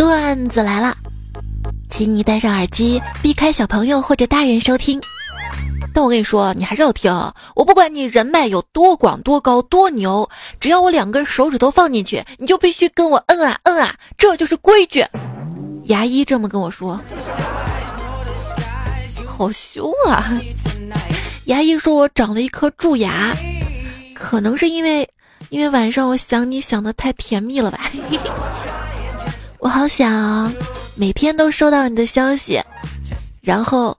段子来了，请你戴上耳机，避开小朋友或者大人收听。但我跟你说，你还是要听。我不管你人脉有多广、多高、多牛，只要我两根手指头放进去，你就必须跟我摁啊摁啊，这就是规矩。牙医这么跟我说，好凶啊！牙医说我长了一颗蛀牙，可能是因为因为晚上我想你想的太甜蜜了吧。我好想每天都收到你的消息，然后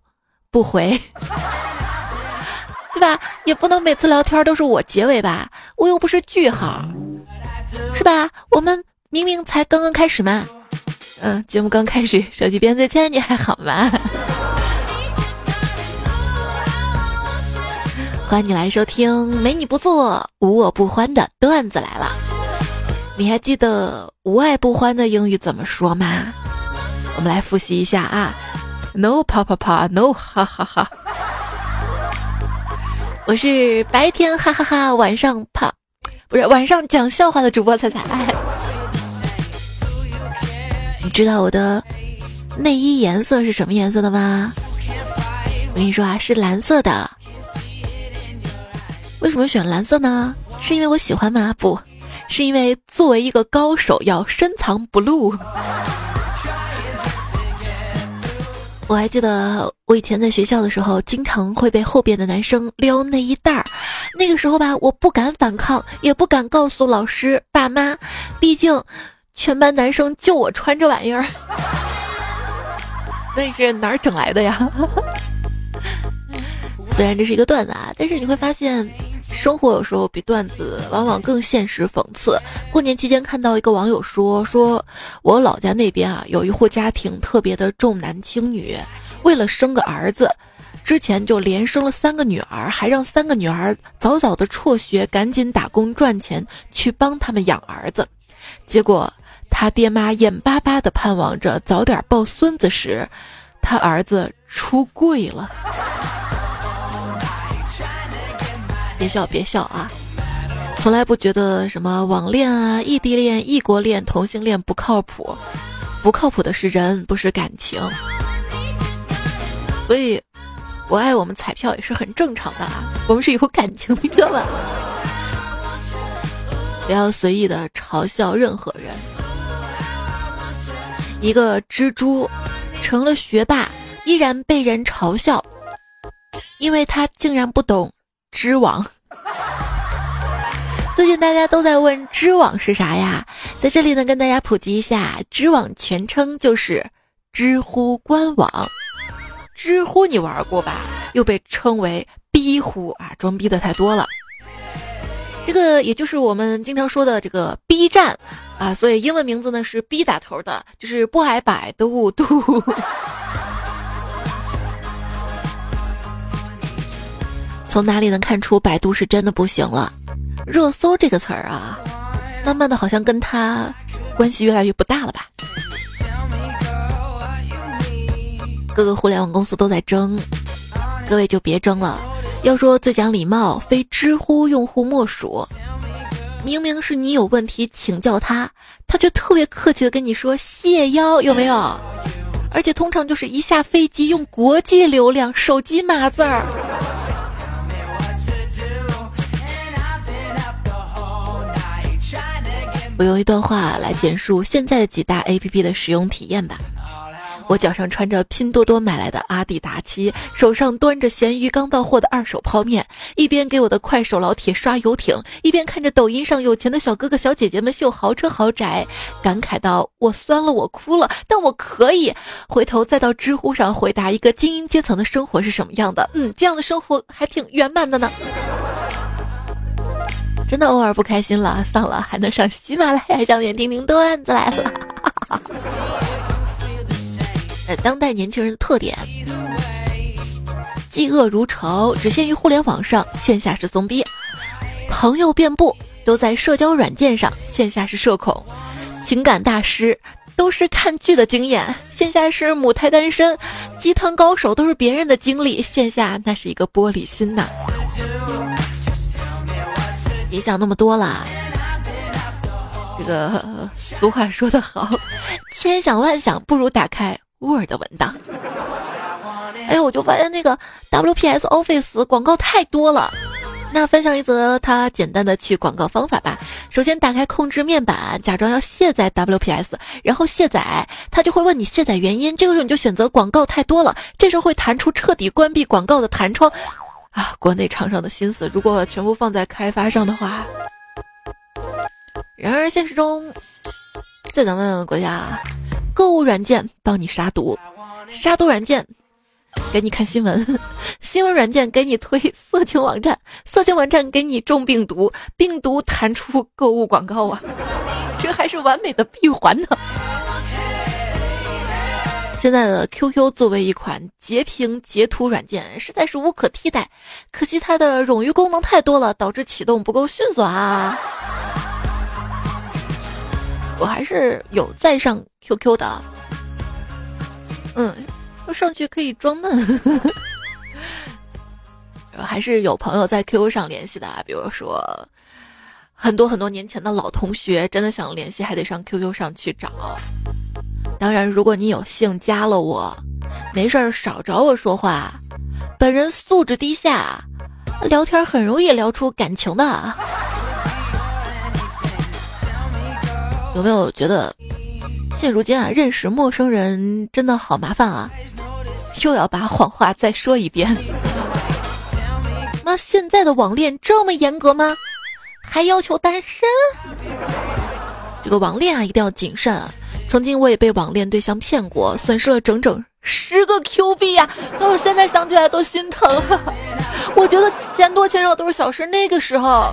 不回。对吧，也不能每次聊天都是我结尾吧，我又不是句号，是吧？我们明明才刚刚开始嘛，嗯，节目刚开始，手机边再见，你还好吗？欢迎你来收听没你不做，无我不欢的段子来了。你还记得无爱不欢的英语怎么说吗？我们来复习一下啊，No 啪啪啪，No 哈哈哈。我是白天哈哈哈，晚上怕，不是晚上讲笑话的主播彩彩。你知道我的内衣颜色是什么颜色的吗？我跟你说啊，是蓝色的。为什么选蓝色呢？是因为我喜欢吗？不是因为作为一个高手要深藏不露。我还记得我以前在学校的时候，经常会被后边的男生撩内衣带儿。那个时候吧，我不敢反抗，也不敢告诉老师、爸妈，毕竟全班男生就我穿这玩意儿。那是哪儿整来的呀？虽然这是一个段子啊，但是你会发现，生活有时候比段子往往更现实讽刺。过年期间看到一个网友说，说我老家那边啊，有一户家庭特别的重男轻女，为了生个儿子，之前就连生了三个女儿，还让三个女儿早早的辍学，赶紧打工赚钱去帮他们养儿子。结果他爹妈眼巴巴的盼望着早点抱孙子时，他儿子出柜了。别笑，别笑啊！从来不觉得什么网恋啊、异地恋、异国恋、同性恋不靠谱，不靠谱的是人，不是感情。所以，我爱我们彩票也是很正常的啊。我们是有感情的，知道吧？不要随意的嘲笑任何人。一个蜘蛛成了学霸，依然被人嘲笑，因为他竟然不懂。知网，最近大家都在问知网是啥呀？在这里呢，跟大家普及一下，知网全称就是知乎官网。知乎你玩过吧？又被称为逼乎啊，装逼的太多了。这个也就是我们经常说的这个 B 站啊，所以英文名字呢是 B 打头的，就是不挨百的五度。从哪里能看出百度是真的不行了？热搜这个词儿啊，慢慢的好像跟他关系越来越不大了吧？各个互联网公司都在争，各位就别争了。要说最讲礼貌，非知乎用户莫属。明明是你有问题请教他，他却特别客气的跟你说谢邀，有没有？而且通常就是一下飞机用国际流量手机码字儿。我用一段话来简述现在的几大 A P P 的使用体验吧。我脚上穿着拼多多买来的阿迪达七，手上端着咸鱼刚到货的二手泡面，一边给我的快手老铁刷游艇，一边看着抖音上有钱的小哥哥小姐姐们秀豪车豪宅，感慨到我酸了，我哭了，但我可以回头再到知乎上回答一个精英阶层的生活是什么样的。嗯，这样的生活还挺圆满的呢。真的偶尔不开心了，丧了，还能上喜马拉雅上面听听段子来了。呃，当代年轻人的特点，嫉恶如仇，只限于互联网上，线下是怂逼；朋友遍布，都在社交软件上，线下是社恐；情感大师都是看剧的经验，线下是母胎单身；鸡汤高手都是别人的经历，线下那是一个玻璃心呐。别想那么多了，这个俗话说得好，千想万想不如打开 Word 文档。哎，我就发现那个 WPS Office 广告太多了。那分享一则它简单的去广告方法吧。首先打开控制面板，假装要卸载 WPS，然后卸载，它就会问你卸载原因。这个时候你就选择广告太多了，这时候会弹出彻底关闭广告的弹窗。啊，国内厂商的心思，如果全部放在开发上的话。然而现实中，在咱们国家，购物软件帮你杀毒，杀毒软件。给你看新闻，新闻软件给你推色情网站，色情网站给你中病毒，病毒弹出购物广告啊！这还是完美的闭环呢。现在的 QQ 作为一款截屏截图软件，实在是无可替代。可惜它的冗余功能太多了，导致启动不够迅速啊。我还是有在上 QQ 的，嗯。我上去可以装嫩，还是有朋友在 QQ 上联系的，比如说很多很多年前的老同学，真的想联系还得上 QQ 上去找。当然，如果你有幸加了我，没事儿少找我说话，本人素质低下，聊天很容易聊出感情的。有没有觉得？现如今啊，认识陌生人真的好麻烦啊！又要把谎话再说一遍。那现在的网恋这么严格吗？还要求单身？这个网恋啊，一定要谨慎。啊曾经我也被网恋对象骗过，损失了整整十个 Q 币呀！到现在想起来都心疼。我觉得钱多钱少都是小事，那个时候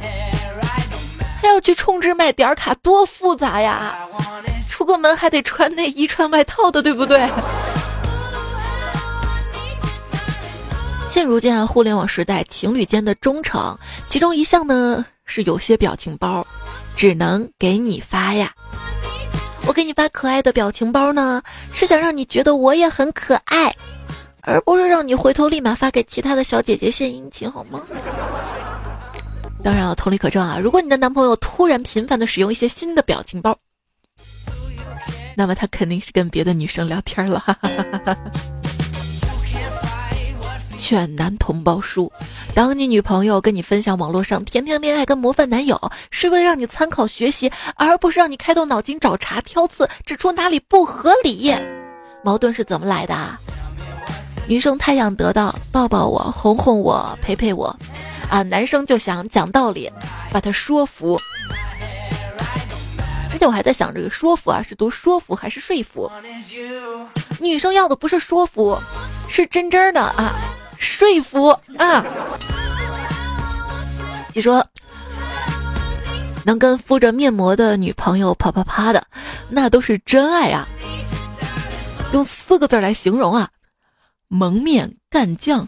还要去充值买点卡，多复杂呀！出个门还得穿内衣穿外套的，对不对？现如今啊，互联网时代，情侣间的忠诚，其中一项呢是有些表情包只能给你发呀。我给你发可爱的表情包呢，是想让你觉得我也很可爱，而不是让你回头立马发给其他的小姐姐献殷勤，好吗？当然了，同理可证啊，如果你的男朋友突然频繁的使用一些新的表情包。那么他肯定是跟别的女生聊天了。劝男同胞书：当你女朋友跟你分享网络上甜甜恋爱跟模范男友，是为了让你参考学习，而不是让你开动脑筋找茬挑刺，指出哪里不合理。矛盾是怎么来的？女生太想得到抱抱我、哄哄我、陪陪我，啊，男生就想讲道理，把他说服。而且我还在想，这个说服啊，是读说服还是说服？女生要的不是说服，是真真的啊，说服啊。据说，能跟敷着面膜的女朋友啪啪啪的，那都是真爱啊。用四个字来形容啊，蒙面干将。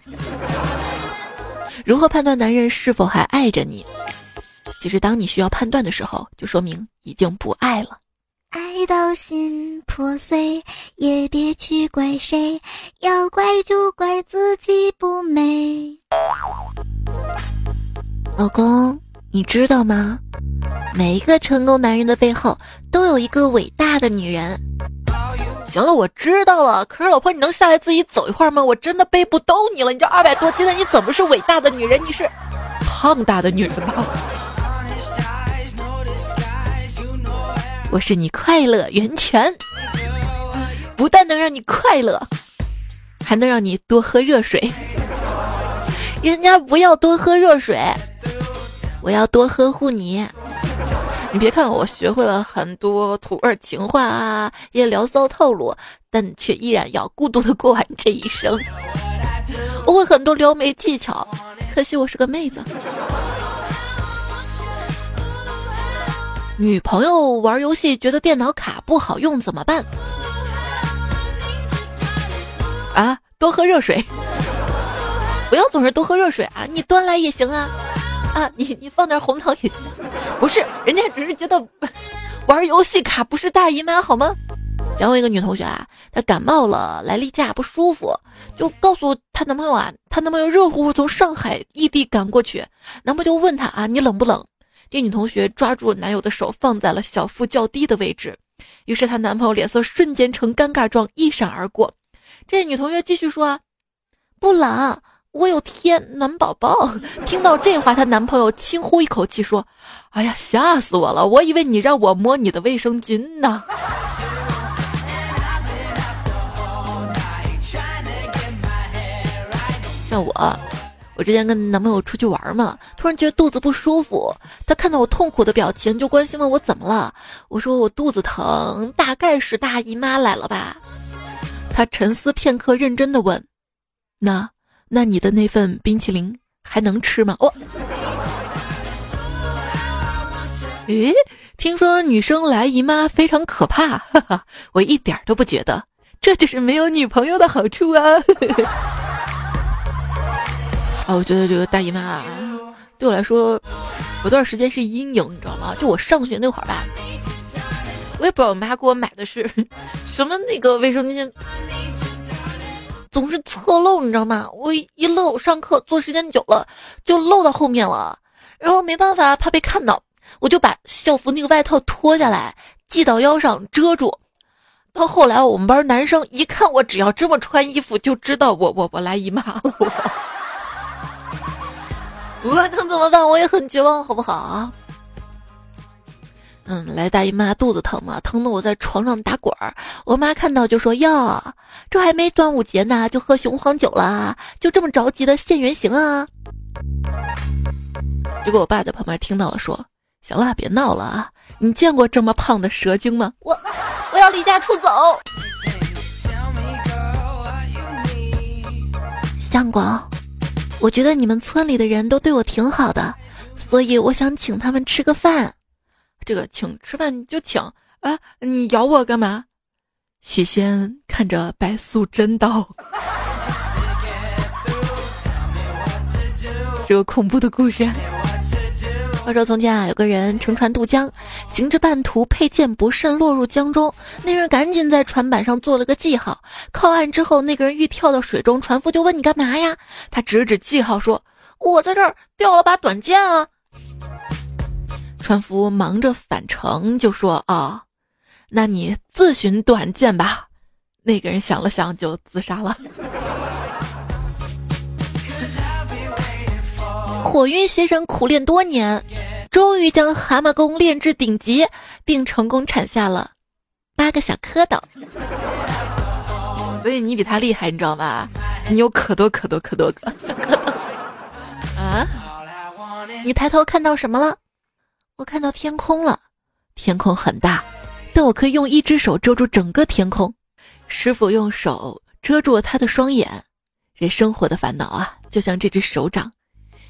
如何判断男人是否还爱着你？其实，当你需要判断的时候，就说明已经不爱了。爱到心破碎，也别去怪谁，要怪就怪自己不美。老公，你知道吗？每一个成功男人的背后，都有一个伟大的女人。行了，我知道了。可是，老婆，你能下来自己走一会儿吗？我真的背不动你了。你这二百多斤的，你怎么是伟大的女人？你是胖大的女人吧？我是你快乐源泉，不但能让你快乐，还能让你多喝热水。人家不要多喝热水，我要多呵护你。你别看我学会了很多土味情话啊，也聊骚套路，但却依然要孤独的过完这一生。我会很多撩妹技巧，可惜我是个妹子。女朋友玩游戏觉得电脑卡不好用怎么办？啊，多喝热水，不要总是多喝热水啊！你端来也行啊，啊，你你放点红糖也行。不是，人家只是觉得玩游戏卡不是大姨妈好吗？讲我一个女同学啊，她感冒了，来例假不舒服，就告诉她男朋友啊，她男朋友热乎乎从上海异地赶过去，男朋友就问她啊，你冷不冷？这女同学抓住男友的手放在了小腹较低的位置，于是她男朋友脸色瞬间呈尴尬状，一闪而过。这女同学继续说：“啊，不冷，我有贴暖宝宝。” 听到这话，她男朋友轻呼一口气说：“哎呀，吓死我了！我以为你让我摸你的卫生巾呢。”像我，我之前跟男朋友出去玩嘛，突然觉得肚子不舒服，他看到我痛苦的表情，就关心问我怎么了。我说我肚子疼，大概是大姨妈来了吧。他沉思片刻，认真的问：“那那你的那份冰淇淋还能吃吗？”我，诶，听说女生来姨妈非常可怕，哈哈，我一点都不觉得，这就是没有女朋友的好处啊。啊，我觉得这个大姨妈啊对我来说，有段时间是阴影，你知道吗？就我上学那会儿吧，我也不知道我妈给我买的是什么那个卫生巾，总是侧漏，你知道吗？我一漏，上课坐时间久了就漏到后面了，然后没办法，怕被看到，我就把校服那个外套脱下来系到腰上遮住。到后来，我们班男生一看我只要这么穿衣服，就知道我我我来姨妈了。我能怎么办？我也很绝望，好不好？嗯，来大姨妈肚子疼嘛，疼的我在床上打滚儿。我妈看到就说：“哟，这还没端午节呢，就喝雄黄酒了，就这么着急的现原形啊？”结果我爸在旁边听到了，说：“行了，别闹了啊！你见过这么胖的蛇精吗？我我要离家出走。”相公。我觉得你们村里的人都对我挺好的，所以我想请他们吃个饭。这个请吃饭就请啊！你咬我干嘛？许仙看着白素贞道：“ 这个恐怖的故事。”话说从前啊，有个人乘船渡江，行至半途，佩剑不慎落入江中。那人赶紧在船板上做了个记号。靠岸之后，那个人欲跳到水中，船夫就问：“你干嘛呀？”他指指记号说：“我在这儿掉了把短剑啊。”船夫忙着返程，就说：“啊，那你自寻短见吧。”那个人想了想，就自杀了。火云邪神苦练多年，终于将蛤蟆功练至顶级，并成功产下了八个小蝌蚪。所以你比他厉害，你知道吗？你有可多可多可多个小蝌蚪啊！你抬头看到什么了？我看到天空了。天空很大，但我可以用一只手遮住整个天空。师傅用手遮住了他的双眼。这生活的烦恼啊，就像这只手掌。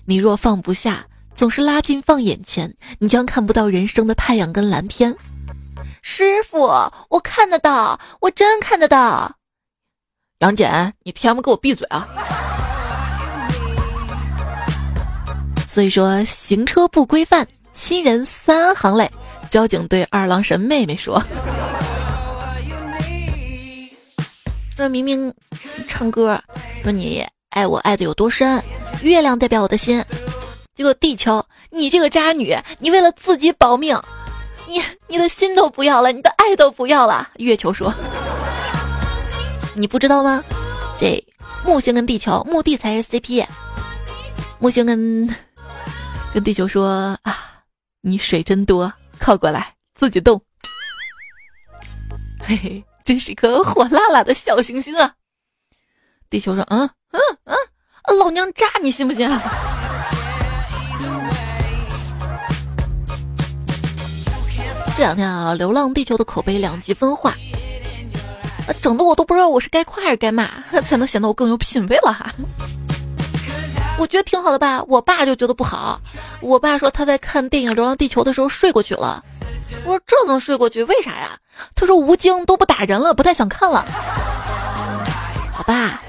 你若放不下，总是拉近放眼前，你将看不到人生的太阳跟蓝天。师傅，我看得到，我真看得到。杨戬，你 TM 给我闭嘴啊！所以说，行车不规范，亲人三行泪。交警对二郎神妹妹说：“那明明唱歌，说你。”爱我爱的有多深？月亮代表我的心。结果地球，你这个渣女，你为了自己保命，你你的心都不要了，你的爱都不要了。月球说：“你不知道吗？这木星跟地球，墓地才是 CP。木星跟跟地球说啊，你水真多，靠过来，自己动。嘿嘿，真是颗火辣辣的小行星啊！地球说：嗯。嗯嗯，老娘扎你信不信？这两天啊，《流浪地球》的口碑两极分化，整的我都不知道我是该夸还是该骂，才能显得我更有品位了哈。我觉得挺好的吧，我爸就觉得不好。我爸说他在看电影《流浪地球》的时候睡过去了。我说这能睡过去？为啥呀？他说吴京都不打人了，不太想看了。好吧。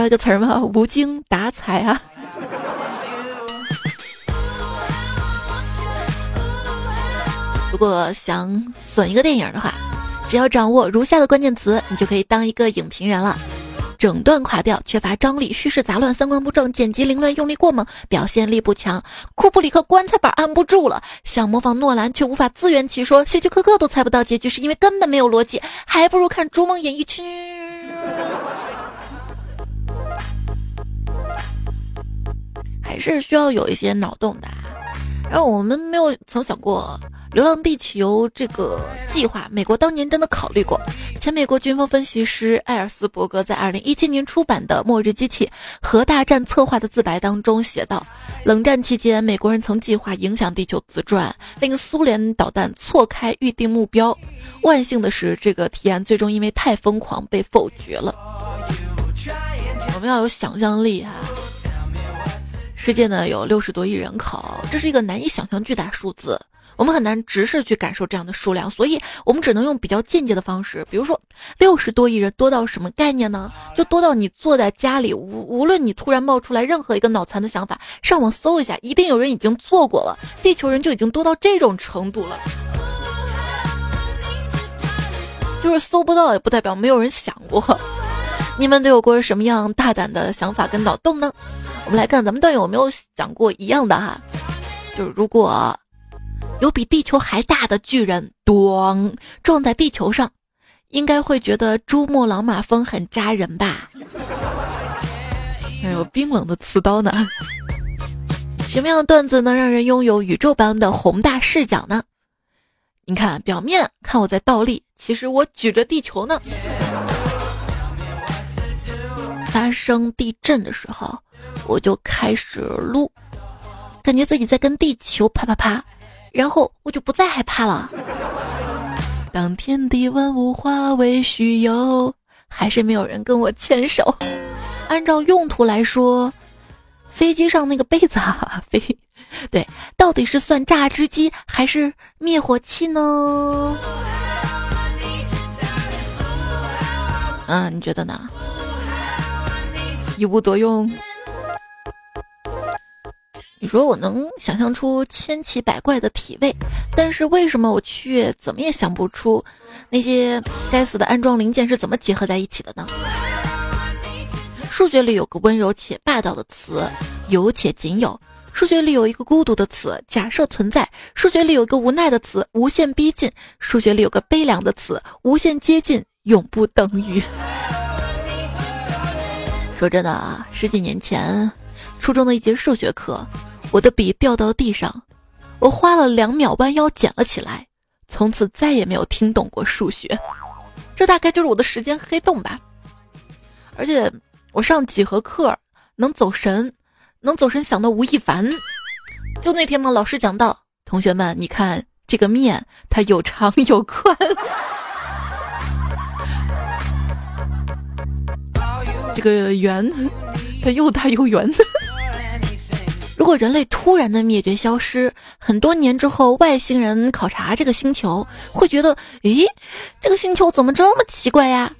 你知道一个词儿吗？无精打采啊！如果想损一个电影的话，只要掌握如下的关键词，你就可以当一个影评人了。整段垮掉，缺乏张力，叙事杂乱，三观不正，剪辑凌乱，用力过猛，表现力不强。库布里克棺材板按不住了，想模仿诺兰却无法自圆其说，希区柯克都猜不到结局，是因为根本没有逻辑，还不如看《逐梦演艺区》。还是需要有一些脑洞的。然后我们没有曾想过。《流浪地球》这个计划，美国当年真的考虑过。前美国军方分析师艾尔斯伯格在二零一七年出版的《末日机器：核大战策划》的自白当中写道：冷战期间，美国人曾计划影响地球自转，令苏联导弹错开预定目标。万幸的是，这个提案最终因为太疯狂被否决了。我们要有想象力哈！世界呢有六十多亿人口，这是一个难以想象巨大数字。我们很难直视去感受这样的数量，所以我们只能用比较间接的方式，比如说六十多亿人多到什么概念呢？就多到你坐在家里，无无论你突然冒出来任何一个脑残的想法，上网搜一下，一定有人已经做过了。地球人就已经多到这种程度了，就是搜不到也不代表没有人想过。你们都有过什么样大胆的想法跟脑洞呢？我们来看咱们段友有没有想过一样的哈，就是如果。有比地球还大的巨人，咣撞在地球上，应该会觉得珠穆朗玛峰很扎人吧？还有冰冷的刺刀呢？什么样的段子能让人拥有宇宙般的宏大视角呢？你看，表面看我在倒立，其实我举着地球呢。发生地震的时候，我就开始撸，感觉自己在跟地球啪啪啪。然后我就不再害怕了。当天地万物化为虚有，还是没有人跟我牵手。按照用途来说，飞机上那个杯子啊，飞，对，到底是算榨汁机还是灭火器呢？嗯，你觉得呢？一物多用。你说我能想象出千奇百怪的体位，但是为什么我却怎么也想不出那些该死的安装零件是怎么结合在一起的呢？数学里有个温柔且霸道的词，有且仅有；数学里有一个孤独的词，假设存在；数学里有一个无奈的词，无限逼近；数学里有个悲凉的词，无限接近，永不等于。说真的啊，十几年前，初中的一节数学课。我的笔掉到地上，我花了两秒弯腰捡了起来，从此再也没有听懂过数学。这大概就是我的时间黑洞吧。而且我上几何课能走神，能走神想到吴亦凡。就那天嘛，老师讲到，同学们，你看这个面，它有长有宽，这个圆，它又大又圆。如果人类突然的灭绝消失，很多年之后，外星人考察这个星球，会觉得，咦，这个星球怎么这么奇怪呀？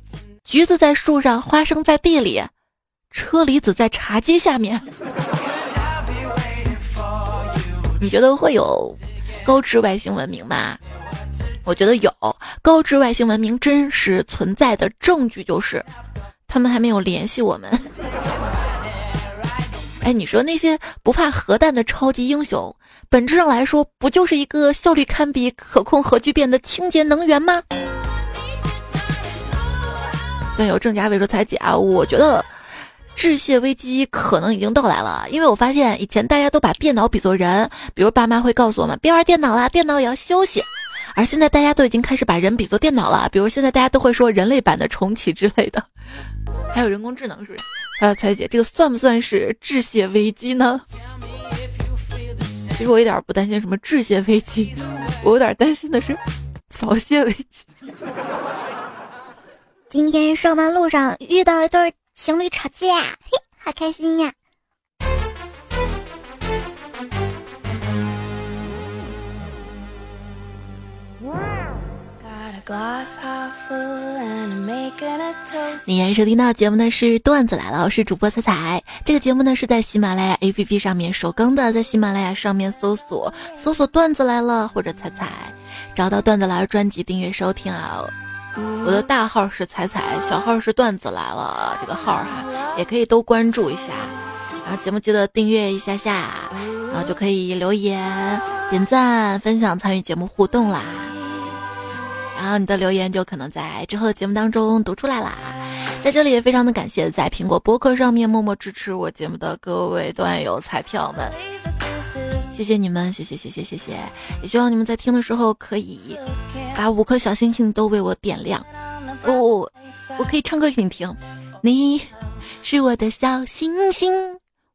橘子在树上，花生在地里，车厘子在茶几下面。你觉得会有高智外星文明吗？我觉得有高智外星文明真实存在的证据就是，他们还没有联系我们。哎，你说那些不怕核弹的超级英雄，本质上来说，不就是一个效率堪比可控核聚变的清洁能源吗？对，有正假伪说猜假，我觉得致谢危机可能已经到来了，因为我发现以前大家都把电脑比作人，比如爸妈会告诉我们别玩电脑啦，电脑也要休息，而现在大家都已经开始把人比作电脑了，比如现在大家都会说人类版的重启之类的，还有人工智能，是不是？还有，彩姐，这个算不算是致谢危机呢？其实我一点不担心什么致谢危机，我有点担心的是早泄危机。今天上班路上遇到一对情侣吵架，嘿，好开心呀！你现在收听到节目呢是段子来了，我是主播彩彩。这个节目呢是在喜马拉雅 APP 上面首更的，在喜马拉雅上面搜索搜索段子来了或者彩彩，找到段子来了专辑订阅收听啊。我的大号是彩彩，小号是段子来了，这个号哈也可以都关注一下。然后节目记得订阅一下下，然后就可以留言、点赞、分享、参与节目互动啦。然后你的留言就可能在之后的节目当中读出来啦。在这里也非常的感谢在苹果播客上面默默支持我节目的各位段友彩票们，谢谢你们，谢谢谢谢谢谢。也希望你们在听的时候可以把五颗小星星都为我点亮。不，我可以唱歌给你听。你是我的小星星，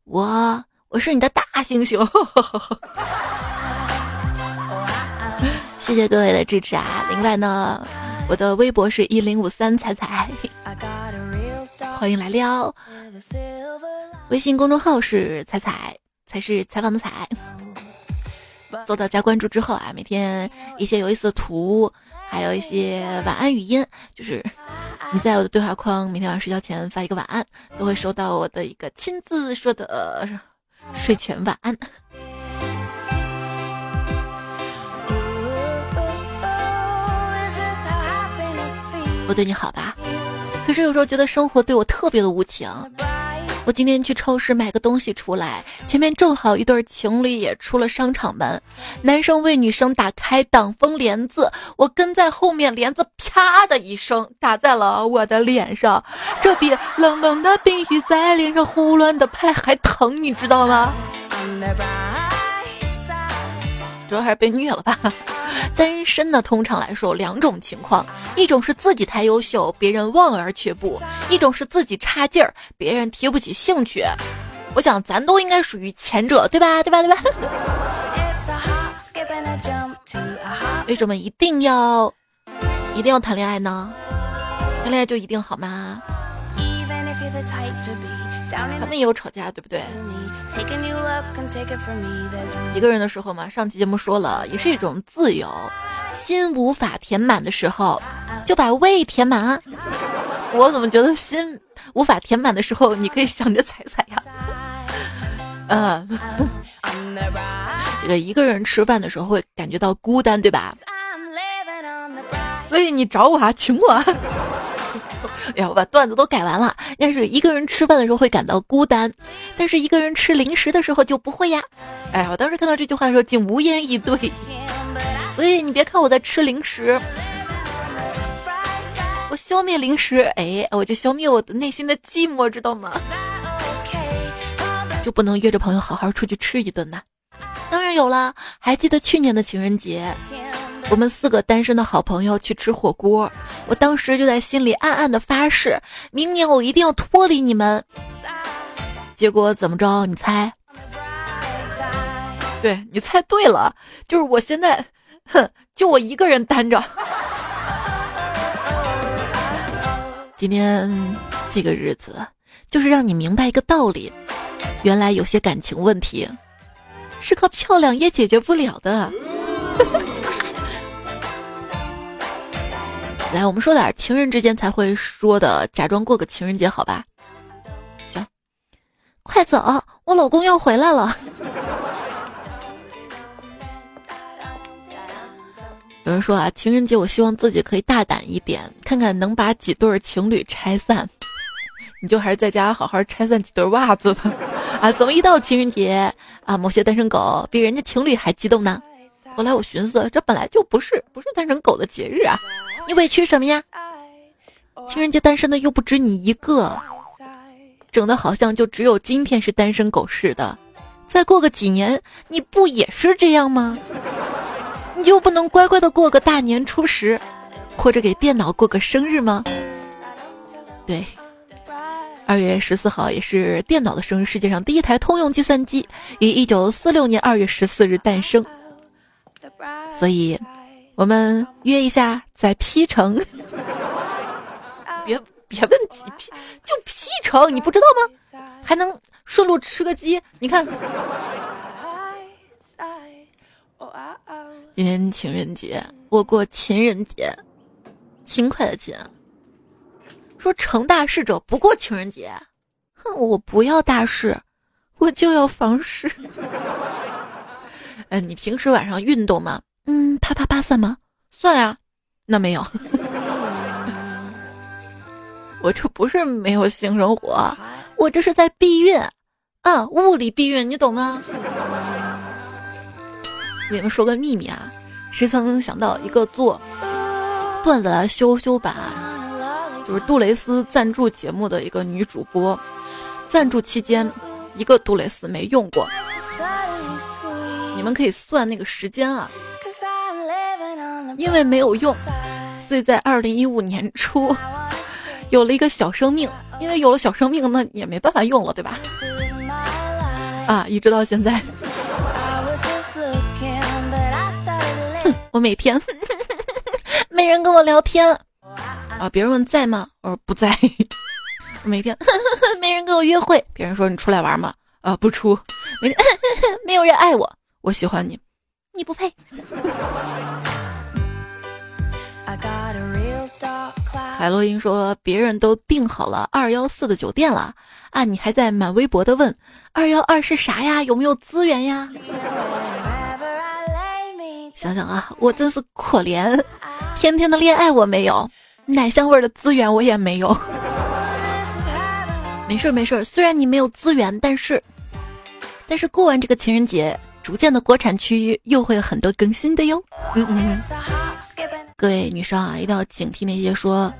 我我是你的大猩猩。谢谢各位的支持啊！另外呢，我的微博是一零五三彩彩，欢迎来撩。微信公众号是彩彩，才是采访的彩。搜到加关注之后啊，每天一些有意思的图，还有一些晚安语音，就是你在我的对话框，每天晚上睡觉前发一个晚安，都会收到我的一个亲自说的睡前晚安。我对你好吧，可是有时候觉得生活对我特别的无情。我今天去超市买个东西出来，前面正好一对情侣也出了商场门，男生为女生打开挡风帘子，我跟在后面，帘子啪的一声打在了我的脸上，这比冷冷的冰雨在脸上胡乱的拍还疼，你知道吗？主要还是被虐了吧。单身呢，通常来说有两种情况，一种是自己太优秀，别人望而却步；一种是自己差劲儿，别人提不起兴趣。我想咱都应该属于前者，对吧？对吧？对吧？为什么一定要一定要谈恋爱呢？谈恋爱就一定好吗？他们也有吵架，对不对？一个人的时候嘛，上期节目说了，也是一种自由。心无法填满的时候，就把胃填满。我怎么觉得心无法填满的时候，你可以想着踩踩呀？嗯，这个一个人吃饭的时候会感觉到孤单，对吧？所以你找我啊，请我。哎呀，我把段子都改完了。但是一个人吃饭的时候会感到孤单，但是一个人吃零食的时候就不会呀。哎呀，我当时看到这句话的时候竟无言以对。所以你别看我在吃零食，我消灭零食，哎，我就消灭我的内心的寂寞，知道吗？就不能约着朋友好好出去吃一顿呐？当然有了，还记得去年的情人节？我们四个单身的好朋友去吃火锅，我当时就在心里暗暗的发誓，明年我一定要脱离你们。结果怎么着？你猜？对你猜对了，就是我现在，哼，就我一个人单着。今天这个日子，就是让你明白一个道理：原来有些感情问题，是靠漂亮也解决不了的。来，我们说点情人之间才会说的，假装过个情人节，好吧？行，快走，我老公要回来了。有人说啊，情人节我希望自己可以大胆一点，看看能把几对情侣拆散。你就还是在家好好拆散几对袜子吧。啊，怎么一到情人节啊，某些单身狗比人家情侣还激动呢？后来我寻思，这本来就不是不是单身狗的节日啊。你委屈什么呀？情人节单身的又不止你一个，整的好像就只有今天是单身狗似的。再过个几年，你不也是这样吗？你就不能乖乖的过个大年初十，或者给电脑过个生日吗？对，二月十四号也是电脑的生日，世界上第一台通用计算机于一九四六年二月十四日诞生，所以。我们约一下在 P 城，别别问几 P，就 P 城，你不知道吗？还能顺路吃个鸡，你看。今天情人节，我过情人节，勤快的勤。说成大事者不过情人节，哼，我不要大事，我就要房事。哎，你平时晚上运动吗？嗯，啪啪啪算吗？算呀，那没有。我这不是没有性生活，我这是在避孕，啊，物理避孕，你懂吗？给你们说个秘密啊，谁曾想到一个做段子来修修版，就是杜蕾斯赞助节目的一个女主播，赞助期间一个杜蕾斯没用过，们可以算那个时间啊，因为没有用，所以在二零一五年初有了一个小生命，因为有了小生命，那也没办法用了，对吧？啊，一直到现在。我每天没人跟我聊天啊，别人问在吗？我说不在。每天 没人跟我约会，别人说你出来玩吗？啊，不出。每天没有人爱我，我喜欢你，你不配。海洛因说别人都订好了二幺四的酒店了啊，你还在满微博的问二幺二是啥呀？有没有资源呀？想想啊，我真是可怜，天天的恋爱我没有，奶香味的资源我也没有。没事没事，虽然你没有资源，但是，但是过完这个情人节，逐渐的国产区域又会有很多更新的哟。嗯嗯。各位女生啊，一定要警惕那些说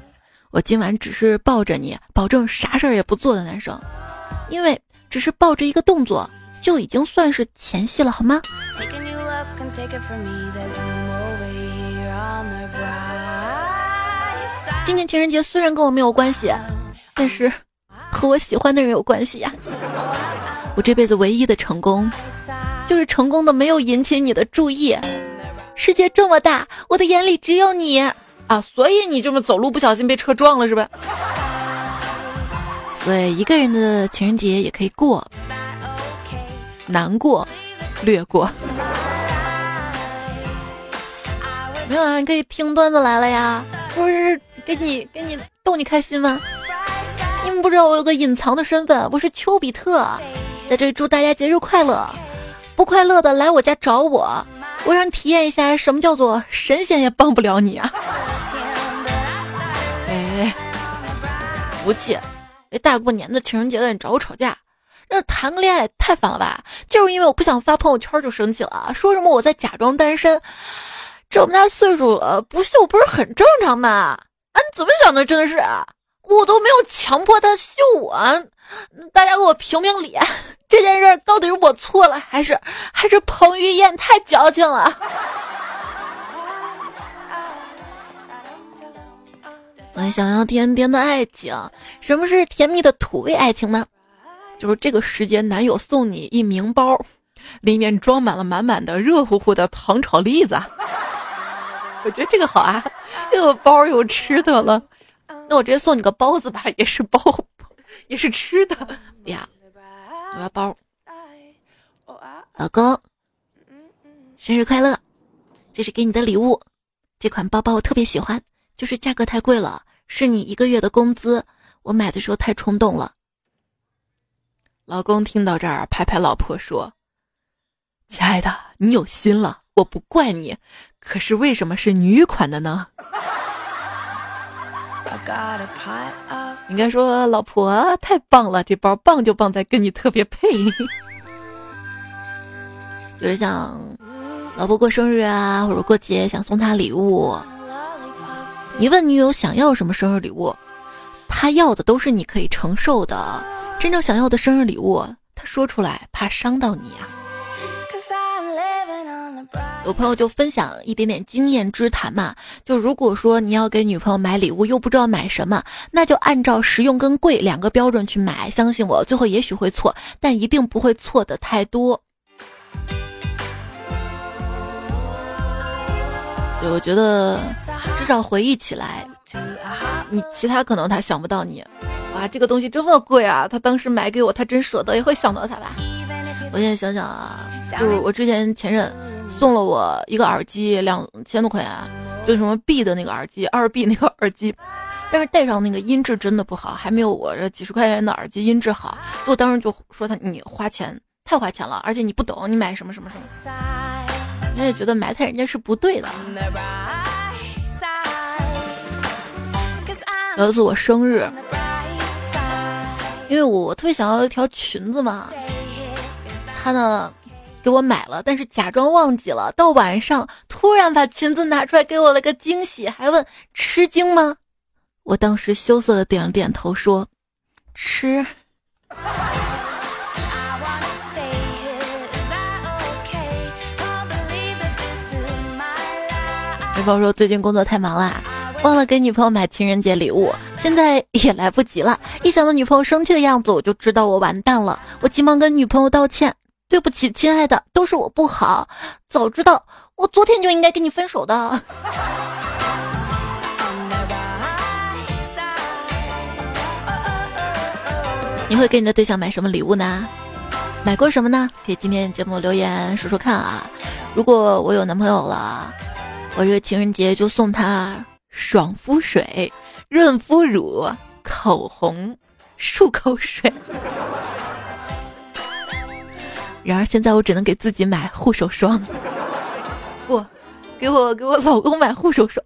我今晚只是抱着你，保证啥事儿也不做的男生，因为只是抱着一个动作就已经算是前戏了，好吗？今年情人节虽然跟我没有关系，但是和我喜欢的人有关系呀。我这辈子唯一的成功，就是成功的没有引起你的注意。世界这么大，我的眼里只有你啊！所以你这么走路不小心被车撞了是吧？所以一个人的情人节也可以过，难过，略过。没有啊，你可以听段子来了呀，不是给你给你逗你开心吗？你们不知道我有个隐藏的身份，我是丘比特，在这里祝大家节日快乐。不快乐的来我家找我，我让你体验一下什么叫做神仙也帮不了你啊！哎，不气！这大过年的情人节的，你找我吵架，那谈个恋爱太烦了吧？就是因为我不想发朋友圈就生气了，说什么我在假装单身。这么大岁数了，不秀不是很正常吗？啊，你怎么想的？真的是，我都没有强迫他秀我。大家给我评评理，这件事到底是我错了，还是还是彭于晏太矫情了？我想要甜甜的爱情。什么是甜蜜的土味爱情呢？就是这个时间，男友送你一名包，里面装满了满满的热乎乎的糖炒栗子。我觉得这个好啊，又有包有吃的了。那我直接送你个包子吧，也是包，也是吃的呀。我要包。老公，生日快乐！这是给你的礼物。这款包包我特别喜欢，就是价格太贵了，是你一个月的工资。我买的时候太冲动了。老公听到这儿，拍拍老婆说：“亲爱的，你有心了。”我不怪你，可是为什么是女款的呢？应该说老婆太棒了，这包棒就棒在跟你特别配。就是像老婆过生日啊，或者过节想送她礼物，你问女友想要什么生日礼物，她要的都是你可以承受的。真正想要的生日礼物，她说出来怕伤到你啊。有朋友就分享一点点经验之谈嘛，就如果说你要给女朋友买礼物又不知道买什么，那就按照实用跟贵两个标准去买。相信我，最后也许会错，但一定不会错的太多。对，我觉得至少回忆起来，你其他可能他想不到你，哇，这个东西这么贵啊！他当时买给我，他真舍得，也会想到他吧？我现在想想啊，就我之前前任。送了我一个耳机，两千多块钱，就什么 B 的那个耳机，二 B 那个耳机，但是戴上那个音质真的不好，还没有我这几十块钱的耳机音质好。我当时就说他你花钱太花钱了，而且你不懂，你买什么什么什么，他也觉得埋汰人家是不对的。有一次我生日，因为我特别想要一条裙子嘛，他呢给我买了，但是假装忘记了。到晚上突然把裙子拿出来给我了个惊喜，还问吃惊吗？我当时羞涩的点了点头，说吃。对方说最近工作太忙啦，忘了给女朋友买情人节礼物，现在也来不及了。一想到女朋友生气的样子，我就知道我完蛋了。我急忙跟女朋友道歉，对不起，亲爱的，都是我不好，早知道我昨天就应该跟你分手的。你会给你的对象买什么礼物呢？买过什么呢？可以今天节目留言说说看啊。如果我有男朋友了。我这个情人节就送他爽肤水、润肤乳、口红、漱口水。然而现在我只能给自己买护手霜，不，给我给我老公买护手霜。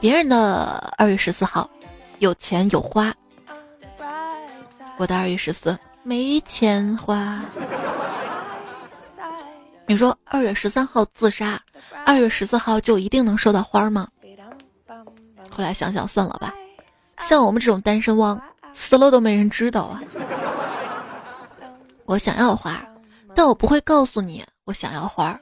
别人的二月十四号有钱有花，我的二月十四没钱花。你说二月十三号自杀，二月十四号就一定能收到花吗？后来想想算了吧，像我们这种单身汪，死了都没人知道啊。我想要花儿，但我不会告诉你我想要花儿。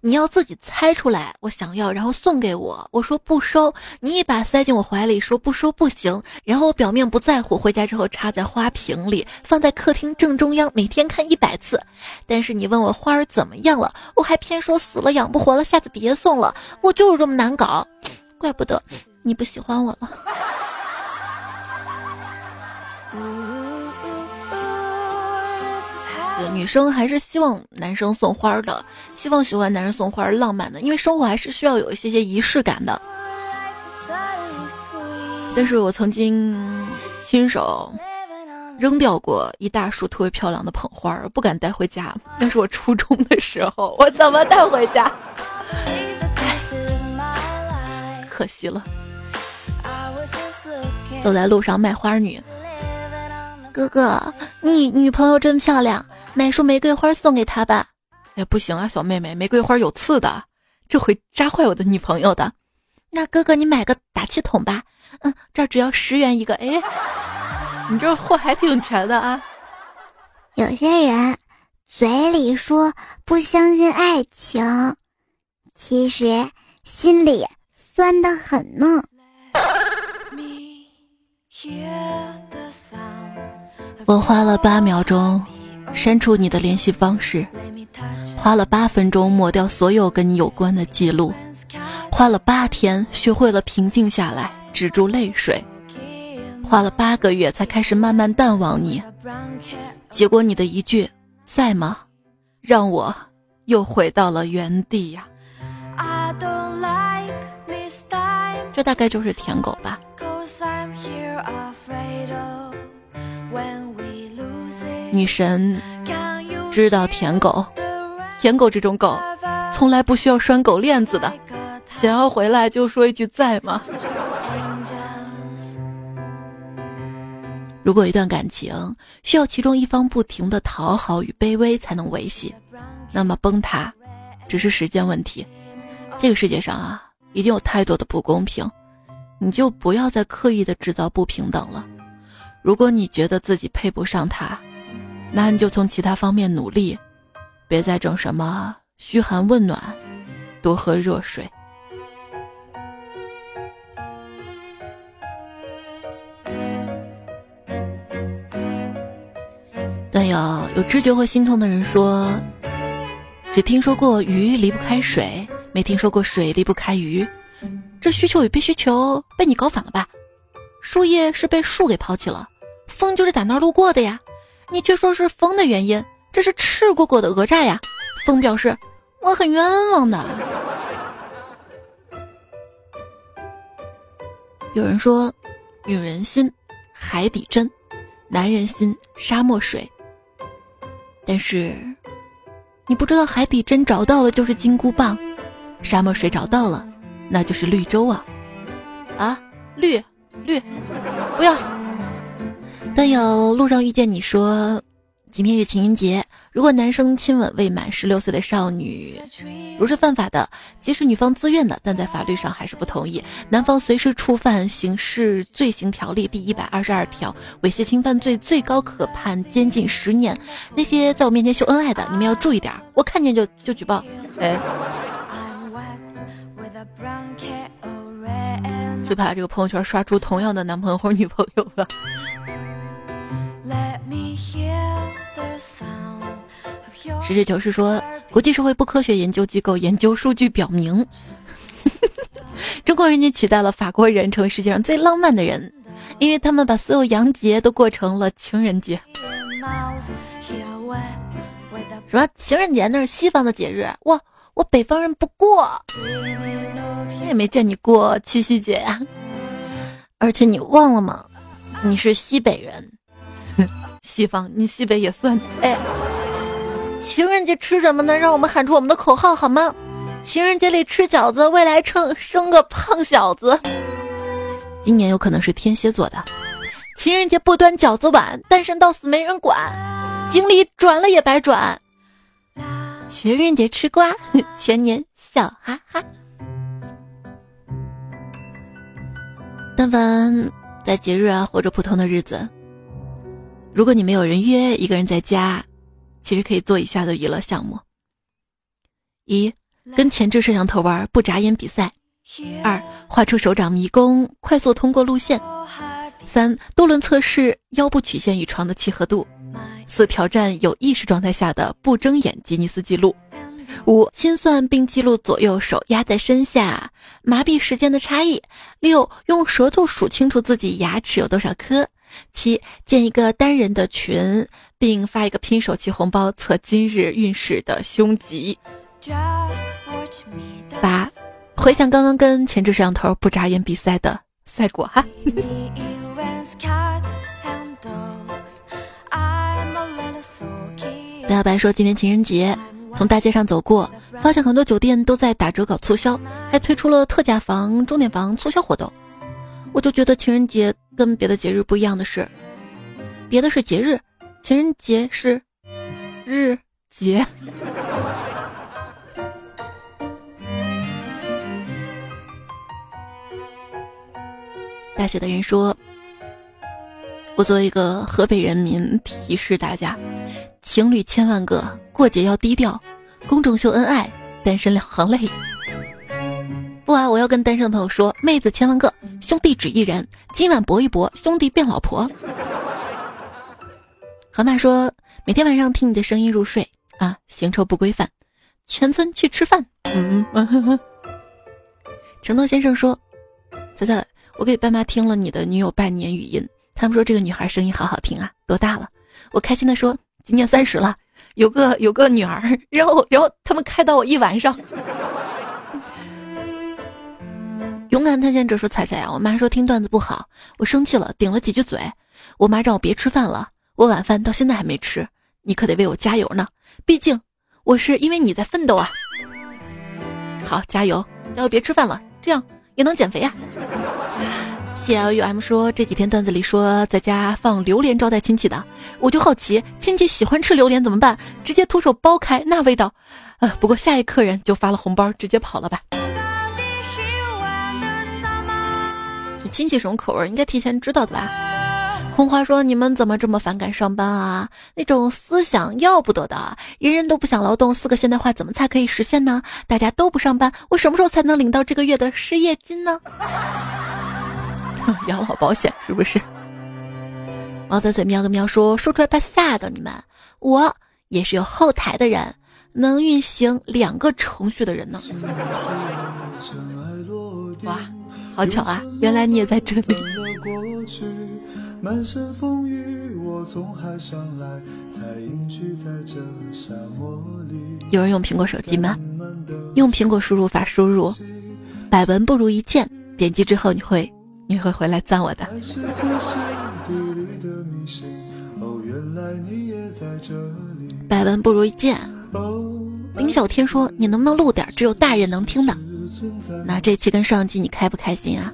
你要自己猜出来，我想要，然后送给我。我说不收，你一把塞进我怀里，说不收不行。然后我表面不在乎，回家之后插在花瓶里，放在客厅正中央，每天看一百次。但是你问我花儿怎么样了，我还偏说死了养不活了，下次别送了。我就是这么难搞，怪不得你不喜欢我了。女生还是希望男生送花的，希望喜欢男人送花浪漫的，因为生活还是需要有一些些仪式感的。但是我曾经亲手扔掉过一大束特别漂亮的捧花，不敢带回家。那是我初中的时候，我怎么带回家？可惜了。走在路上卖花女，哥哥，你女朋友真漂亮。买束玫瑰花送给他吧，哎，不行啊，小妹妹，玫瑰花有刺的，这会扎坏我的女朋友的。那哥哥，你买个打气筒吧，嗯，这只要十元一个。哎，你这货还挺全的啊。有些人嘴里说不相信爱情，其实心里酸的很呢。我花了八秒钟。删除你的联系方式，花了八分钟抹掉所有跟你有关的记录，花了八天学会了平静下来，止住泪水，花了八个月才开始慢慢淡忘你，结果你的一句“在吗”，让我又回到了原地呀。这大概就是舔狗吧。女神知道舔狗，舔狗这种狗从来不需要拴狗链子的，想要回来就说一句在吗？如果一段感情需要其中一方不停的讨好与卑微才能维系，那么崩塌只是时间问题。这个世界上啊，一定有太多的不公平，你就不要再刻意的制造不平等了。如果你觉得自己配不上他，那你就从其他方面努力，别再整什么嘘寒问暖，多喝热水。但有有知觉和心痛的人说，只听说过鱼离不开水，没听说过水离不开鱼。这需求与被需求被你搞反了吧？树叶是被树给抛弃了，风就是打那路过的呀。你却说是风的原因，这是赤果果的讹诈呀！风表示我很冤枉的。有人说，女人心海底针，男人心沙漠水。但是，你不知道海底针找到了就是金箍棒，沙漠水找到了那就是绿洲啊！啊，绿绿，不要。但有路上遇见你说，今天是情人节，如果男生亲吻未满十六岁的少女，如是犯法的，即使女方自愿的，但在法律上还是不同意，男方随时触犯《刑事罪行条例》第一百二十二条，猥亵侵犯罪最高可判监禁十年。那些在我面前秀恩爱的，你们要注意点，我看见就就举报。哎。最怕这个朋友圈刷出同样的男朋友或者女朋友了。实事求是说，国际社会不科学研究机构研究数据表明，中国人民取代了法国人成为世界上最浪漫的人，因为他们把所有洋节都过成了情人节。什么情人节那是西方的节日，我我北方人不过。也没见你过七夕节呀，而且你忘了吗？你是西北人，西方你西北也算。哎，情人节吃什么呢？让我们喊出我们的口号好吗？情人节里吃饺子，未来称生个胖小子。今年有可能是天蝎座的，情人节不端饺子碗，单身到死没人管，经历转了也白转。情人节吃瓜，全年笑哈哈。但凡在节日啊或者普通的日子，如果你没有人约，一个人在家，其实可以做以下的娱乐项目：一、跟前置摄像头玩不眨眼比赛；二、画出手掌迷宫，快速通过路线；三、多轮测试腰部曲线与床的契合度；四、挑战有意识状态下的不睁眼吉尼斯纪录。五、心算并记录左右手压在身下，麻痹时间的差异。六、用舌头数清楚自己牙齿有多少颗。七、建一个单人的群，并发一个拼手气红包测今日运势的凶吉。八、回想刚刚跟前置摄像头不眨眼比赛的赛果哈。大白说今天情人节。从大街上走过，发现很多酒店都在打折搞促销，还推出了特价房、钟点房促销活动。我就觉得情人节跟别的节日不一样的是，别的是节日，情人节是日节。大写的人说：“我作为一个河北人民，提示大家。”情侣千万个，过节要低调，公众秀恩爱，单身两行泪。不啊，我要跟单身的朋友说，妹子千万个，兄弟只一人，今晚搏一搏，兄弟变老婆。河马说，每天晚上听你的声音入睡啊，行车不规范，全村去吃饭。嗯，承诺先生说，仔仔，我给爸妈听了你的女友拜年语音，他们说这个女孩声音好好听啊，多大了？我开心的说。今年三十了，有个有个女儿，然后然后他们开导我一晚上。勇敢探险者说：“彩彩啊，我妈说听段子不好，我生气了，顶了几句嘴。我妈让我别吃饭了，我晚饭到现在还没吃，你可得为我加油呢，毕竟我是因为你在奋斗啊。好，加油，加油，别吃饭了，这样也能减肥呀。” P L U M 说这几天段子里说在家放榴莲招待亲戚的，我就好奇亲戚喜欢吃榴莲怎么办？直接徒手剥开那味道，呃，不过下一客人就发了红包直接跑了吧。亲戚什么口味应该提前知道的吧？红花说你们怎么这么反感上班啊？那种思想要不得的，人人都不想劳动，四个现代化怎么才可以实现呢？大家都不上班，我什么时候才能领到这个月的失业金呢？养老保险是不是？猫仔嘴喵个喵说说出来怕吓到你们。我也是有后台的人，能运行两个程序的人呢。哇，好巧啊！原来你也在这里。有人用苹果手机吗？用苹果输入法输入“百闻不如一见”，点击之后你会。你会回来赞我的。百闻不如一见。林小天说：“你能不能录点只有大人能听的？”那这期跟上期你开不开心啊？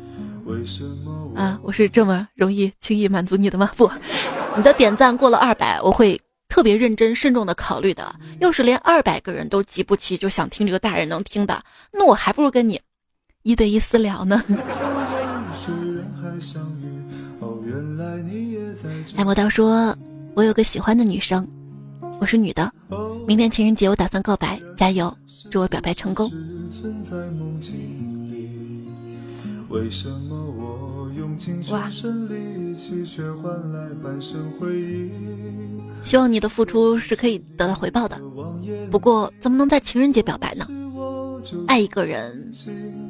啊，我是这么容易轻易满足你的吗？不，你的点赞过了二百，我会特别认真慎重的考虑的。要是连二百个人都集不齐，就想听这个大人能听的，那我还不如跟你一对一私聊呢。爱魔刀说：“我有个喜欢的女生，我是女的，明天情人节我打算告白，加油，祝我表白成功。”哇！希望你的付出是可以得到回报的。不过，怎么能在情人节表白呢？爱一个人，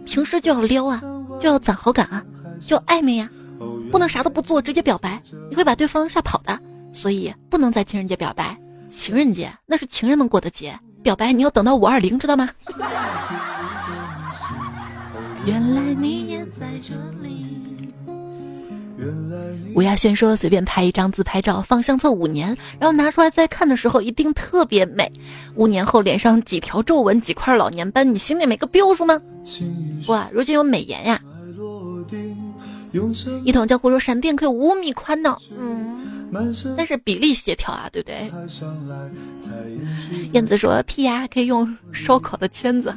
平时就要撩啊，就要攒好感啊，就要暧昧呀，不能啥都不做直接表白，你会把对方吓跑的。所以，不能在情人节表白。情人节那是情人们过的节，表白你要等到五二零，知道吗？原来你也在这里。吴亚轩说：“随便拍一张自拍照放相册五年，然后拿出来再看的时候，一定特别美。五年后脸上几条皱纹、几块老年斑，你心里没个标数吗？哇，如今有美颜呀！一桶江湖说闪电可以五米宽呢，嗯，但是比例协调啊，对不对？燕子说剔牙可以用烧烤的签子，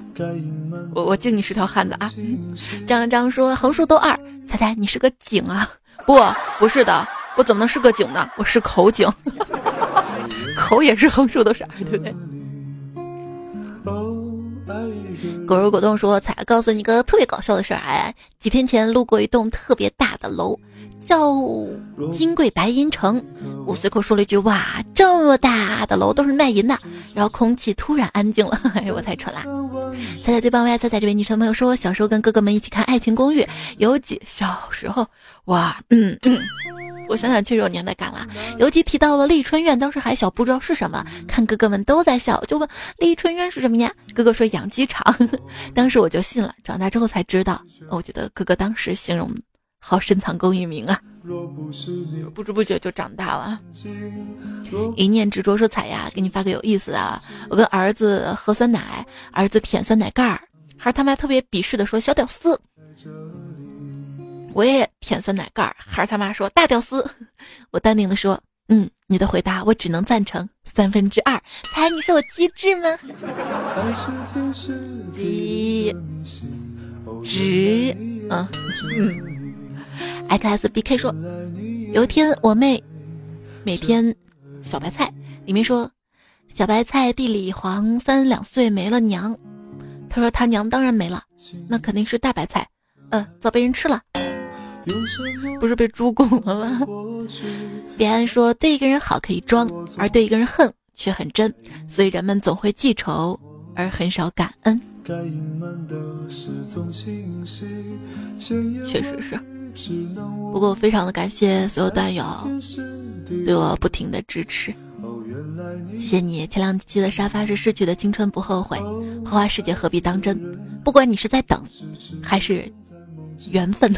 我我敬你是条汉子啊！张张说横竖都二，猜猜你是个井啊？”不，不是的，我怎么能是个井呢？我是口井，口也是横竖都是二，对不对？狗肉果冻说：“才告诉你个特别搞笑的事儿，哎，几天前路过一栋特别大的楼。”叫金贵白银城，我随口说了一句：“哇，这么大的楼都是卖银的。”然后空气突然安静了，哎，我太蠢啦！彩彩最棒呀！彩彩这位女生朋友说，小时候跟哥哥们一起看《爱情公寓》，有几小时候哇，嗯嗯，我想想确实有年代感了。尤其提到了丽春院，当时还小，不知道是什么，看哥哥们都在笑，就问丽春院是什么呀？哥哥说养鸡场，当时我就信了。长大之后才知道，我觉得哥哥当时形容。好深藏功与名啊！不知不觉就长大了。一念执着说彩呀，给你发个有意思的。我跟儿子喝酸奶，儿子舔酸奶盖儿，孩儿他妈特别鄙视的说小屌丝。我也舔酸奶盖儿，孩儿他妈说大屌丝。我淡定的说，嗯，你的回答我只能赞成三分之二。彩你说我机智吗？机智，嗯嗯。X b k 说，有一天我妹每天小白菜里面说，小白菜地里黄三两岁没了娘，他说他娘当然没了，那肯定是大白菜，呃，早被人吃了，不是被猪拱了吗？彼岸说，对一个人好可以装，而对一个人恨却很真，所以人们总会记仇而很少感恩。确实是。不过，我非常的感谢所有段友对我不停的支持，谢谢你。前两期的沙发是逝去的青春不后悔，花花世界何必当真？不管你是在等，还是缘分，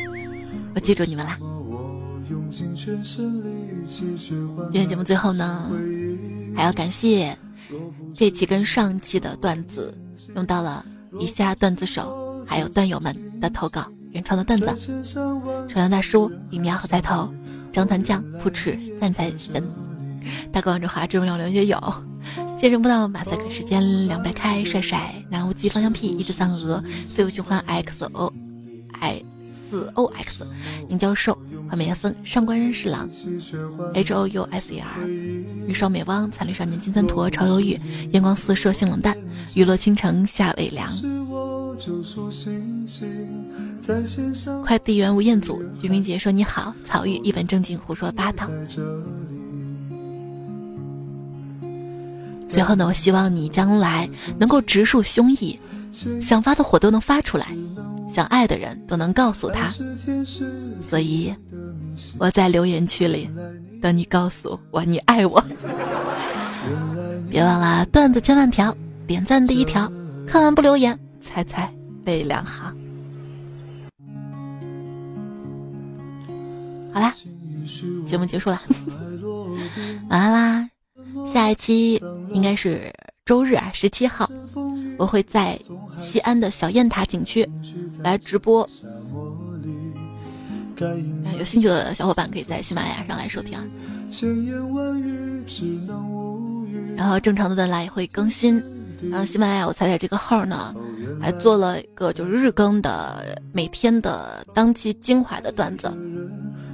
我记住你们啦。今天节目最后呢，还要感谢这期跟上期的段子用到了以下段子手，还有段友们的投稿。原创的段子，手阳大叔、李苗和在头、张团酱、扑哧、赞财神、大哥王志华、志荣亮、刘学友、先生不到马赛克时间、凉白开、帅帅、南无极方向屁、一只三鹅、废物循环 X O I 四 O X、宁教授、画面僧、上官人侍郎、H O U S E R、日少美汪、残绿少年金三坨、超忧郁、阳光四射性冷淡、雨落倾城夏未凉。快递员吴彦祖、徐明杰说：“你好，曹玉一本正经胡说八道。”最后呢，我希望你将来能够直抒胸臆，想发的火都能发出来，想爱的人都能告诉他。所以我在留言区里等你告诉我你爱我。别忘了段子千万条，点赞第一条，看完不留言。猜猜背两行。好啦，节目结束了，晚安啦！下一期应该是周日啊，十七号，我会在西安的小雁塔景区来直播有兴趣的小伙伴可以在喜马拉雅上来收听啊。然后正常的来也会更新。然后喜马拉雅我彩彩这个号呢，还做了一个就是日更的每天的当期精华的段子。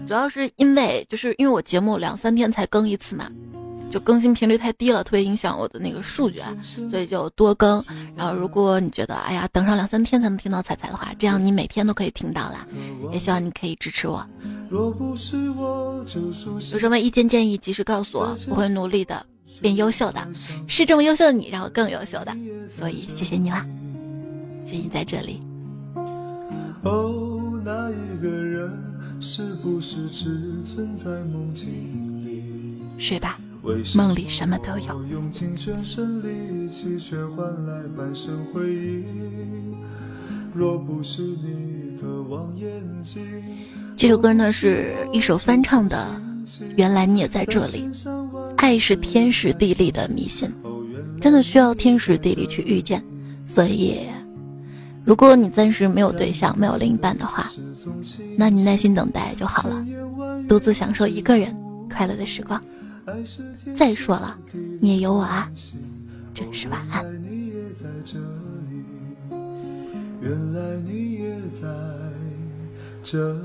主要是因为就是因为我节目两三天才更一次嘛。就更新频率太低了，特别影响我的那个数据，所以就多更。然后，如果你觉得哎呀，等上两三天才能听到彩彩的话，这样你每天都可以听到啦。也希望你可以支持我。有什么意见建议，及时告诉我，我会努力的变优秀的。是这么优秀的你，让我更优秀的，所以谢谢你啦，谢谢你在这里。哦，那一个人是不是只存在梦境里？睡吧。梦里什么都有。这首歌呢是一首翻唱的，原来你也在这里。爱是天时地利的迷信，真的需要天时地利去遇见。所以，如果你暂时没有对象、没有另一半的话，那你耐心等待就好了，独自享受一个人快乐的时光。再说了，你也有我啊，这是晚安。原来你也在这